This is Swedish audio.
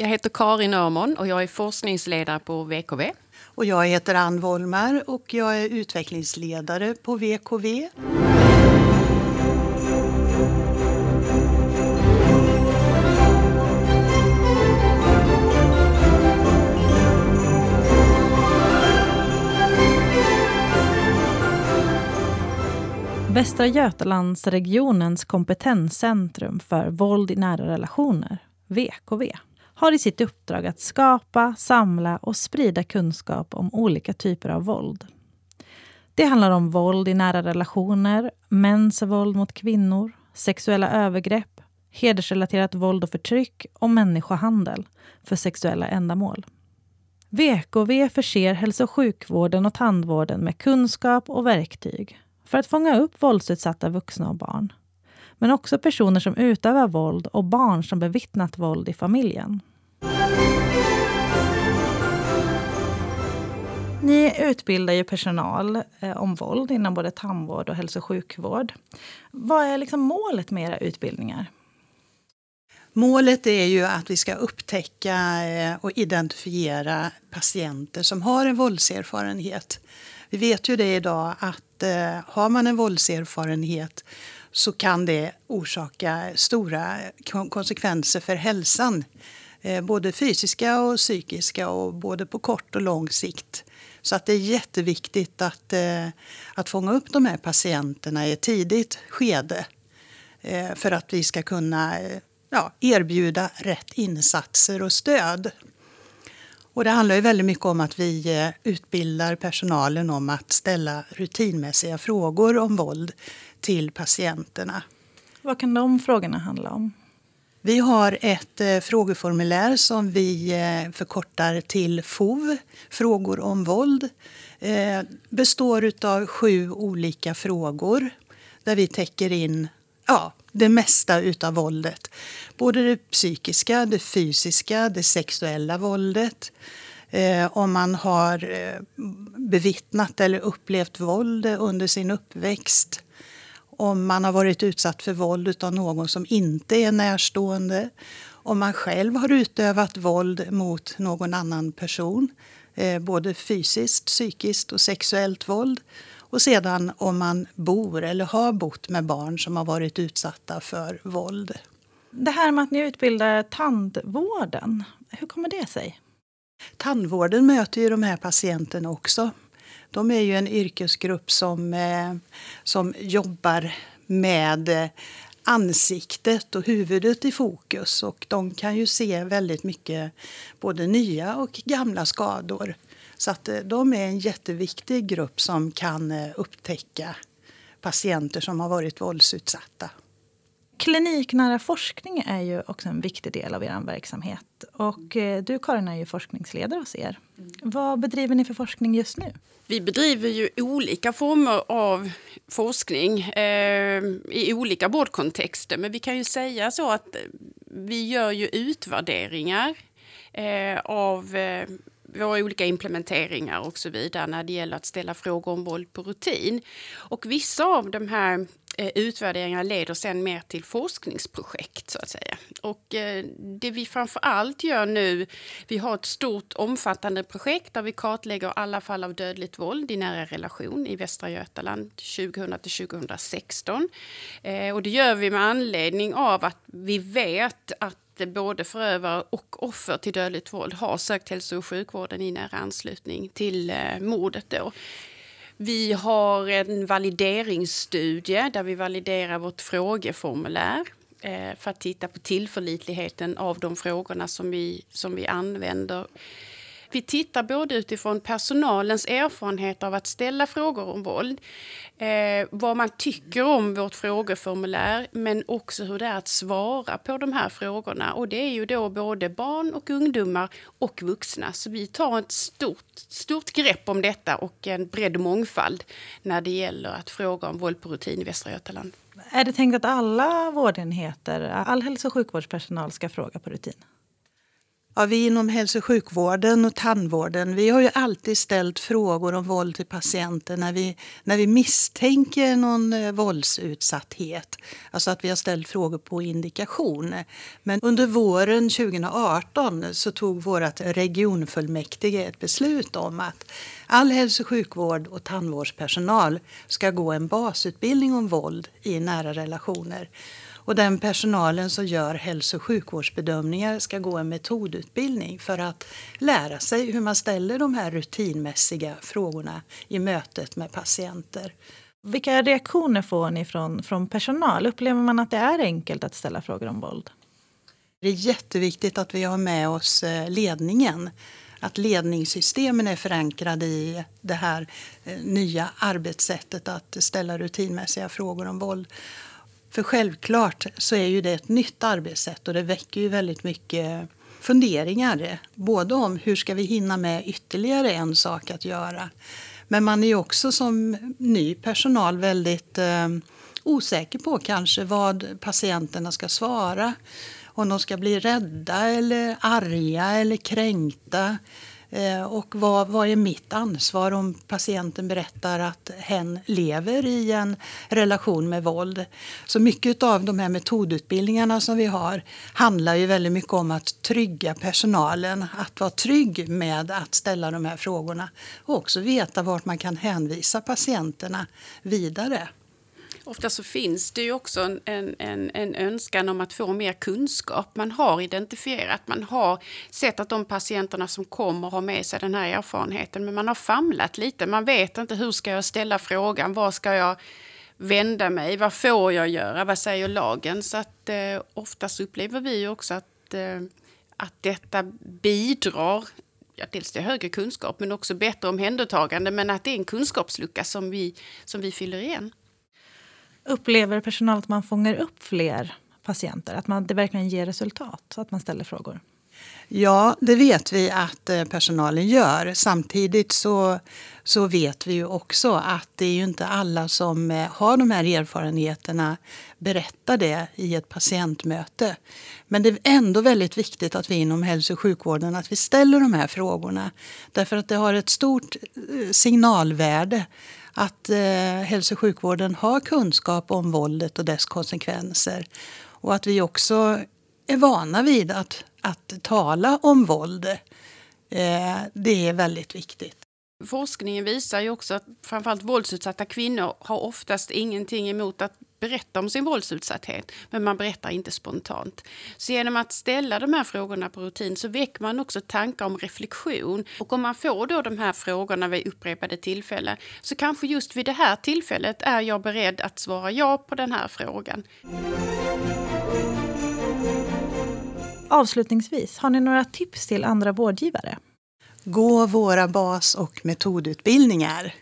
Jag heter Karin Örmon och jag är forskningsledare på VKV. Och jag heter Ann Wollmar och jag är utvecklingsledare på VKV. Västra Götalandsregionens kompetenscentrum för våld i nära relationer, VKV, har i sitt uppdrag att skapa, samla och sprida kunskap om olika typer av våld. Det handlar om våld i nära relationer, mäns våld mot kvinnor, sexuella övergrepp, hedersrelaterat våld och förtryck och människohandel för sexuella ändamål. VKV förser hälso och sjukvården och tandvården med kunskap och verktyg för att fånga upp våldsutsatta vuxna och barn. Men också personer som utövar våld och barn som bevittnat våld i familjen. Ni utbildar ju personal eh, om våld inom både tandvård och hälso och sjukvård. Vad är liksom målet med era utbildningar? Målet är ju att vi ska upptäcka eh, och identifiera patienter som har en våldserfarenhet. Vi vet ju det idag att eh, har man en våldserfarenhet så kan det orsaka stora konsekvenser för hälsan. Eh, både fysiska och psykiska och både på kort och lång sikt. Så att det är jätteviktigt att, eh, att fånga upp de här patienterna i ett tidigt skede eh, för att vi ska kunna ja, erbjuda rätt insatser och stöd. Och det handlar ju väldigt mycket om att vi utbildar personalen om att ställa rutinmässiga frågor om våld till patienterna. Vad kan de frågorna handla om? Vi har ett eh, frågeformulär som vi eh, förkortar till FOV, frågor om våld. Eh, består av sju olika frågor där vi täcker in ja, det mesta utav våldet. Både det psykiska, det fysiska, det sexuella våldet. Eh, om man har eh, bevittnat eller upplevt våld under sin uppväxt. Om man har varit utsatt för våld av någon som inte är närstående. Om man själv har utövat våld mot någon annan person. Eh, både fysiskt, psykiskt och sexuellt våld. Och sedan om man bor eller har bott med barn som har varit utsatta för våld. Det här med att ni utbildar tandvården, hur kommer det sig? Tandvården möter ju de här patienterna också. De är ju en yrkesgrupp som, eh, som jobbar med eh, ansiktet och huvudet i fokus. Och de kan ju se väldigt mycket både nya och gamla skador. Så att eh, de är en jätteviktig grupp som kan upptäcka patienter som har varit våldsutsatta. Kliniknära forskning är ju också en viktig del av er verksamhet. Och eh, du Karin är ju forskningsledare hos er. Mm. Vad bedriver ni för forskning just nu? Vi bedriver ju olika former av forskning eh, i olika vårdkontexter. Men vi kan ju säga så att vi gör ju utvärderingar eh, av eh, våra olika implementeringar och så vidare när det gäller att ställa frågor om våld på rutin. Och vissa av de här eh, Eh, utvärderingarna leder sen mer till forskningsprojekt så att säga. Och eh, det vi framför allt gör nu, vi har ett stort omfattande projekt där vi kartlägger alla fall av dödligt våld i nära relation i Västra Götaland 2000 till 2016. Eh, och det gör vi med anledning av att vi vet att både förövare och offer till dödligt våld har sökt hälso och sjukvården i nära anslutning till eh, mordet. Då. Vi har en valideringsstudie där vi validerar vårt frågeformulär eh, för att titta på tillförlitligheten av de frågorna som vi, som vi använder. Vi tittar både utifrån personalens erfarenhet av att ställa frågor om våld, eh, vad man tycker om vårt frågeformulär, men också hur det är att svara på de här frågorna. Och det är ju då både barn och ungdomar och vuxna. Så vi tar ett stort, stort grepp om detta och en bred mångfald när det gäller att fråga om våld på rutin i Västra Götaland. Är det tänkt att alla vårdenheter, all hälso och sjukvårdspersonal ska fråga på rutin? Ja, vi inom hälso och sjukvården och tandvården vi har ju alltid ställt frågor om våld till patienter när vi, när vi misstänker någon eh, våldsutsatthet. Alltså att vi har ställt frågor på indikation. Men under våren 2018 så tog vårt regionfullmäktige ett beslut om att all hälso och sjukvård och tandvårdspersonal ska gå en basutbildning om våld i nära relationer. Och den personalen som gör hälso och sjukvårdsbedömningar ska gå en metodutbildning för att lära sig hur man ställer de här rutinmässiga frågorna i mötet med patienter. Vilka reaktioner får ni från, från personal? Upplever man att det är enkelt att ställa frågor om våld? Det är jätteviktigt att vi har med oss eh, ledningen. Att ledningssystemen är förankrade i det här eh, nya arbetssättet att ställa rutinmässiga frågor om våld. För självklart så är ju det ett nytt arbetssätt och det väcker ju väldigt mycket funderingar. Både om hur ska vi hinna med ytterligare en sak att göra. Men man är ju också som ny personal väldigt eh, osäker på kanske vad patienterna ska svara. Om de ska bli rädda eller arga eller kränkta. Eh, och vad, vad är mitt ansvar om patienten berättar att hen lever i en relation med våld? Så mycket av de här metodutbildningarna som vi har handlar ju väldigt mycket om att trygga personalen. Att vara trygg med att ställa de här frågorna och också veta vart man kan hänvisa patienterna vidare. Ofta så finns det ju också en, en, en önskan om att få mer kunskap. Man har identifierat, man har sett att de patienterna som kommer har med sig den här erfarenheten. Men man har famlat lite. Man vet inte hur ska jag ställa frågan, vad ska jag vända mig, vad får jag göra, vad säger lagen? Så att eh, oftast upplever vi också att, eh, att detta bidrar ja, dels till högre kunskap men också bättre omhändertagande. Men att det är en kunskapslucka som vi, som vi fyller igen. Upplever personal att man fångar upp fler patienter? Att man, det verkligen ger resultat? Att man ställer frågor? Ja, det vet vi att eh, personalen gör. Samtidigt så, så vet vi ju också att det är ju inte alla som eh, har de här erfarenheterna berättar det i ett patientmöte. Men det är ändå väldigt viktigt att vi inom hälso och sjukvården att vi ställer de här frågorna. Därför att det har ett stort eh, signalvärde att eh, hälso och sjukvården har kunskap om våldet och dess konsekvenser. Och att vi också är vana vid att, att tala om våld. Eh, det är väldigt viktigt. Forskningen visar ju också att framförallt våldsutsatta kvinnor har oftast ingenting emot att berätta om sin våldsutsatthet, men man berättar inte spontant. Så genom att ställa de här frågorna på rutin så väcker man också tankar om reflektion. Och om man får då de här frågorna vid upprepade tillfällen så kanske just vid det här tillfället är jag beredd att svara ja på den här frågan. Avslutningsvis, har ni några tips till andra vårdgivare? Gå våra bas och metodutbildningar.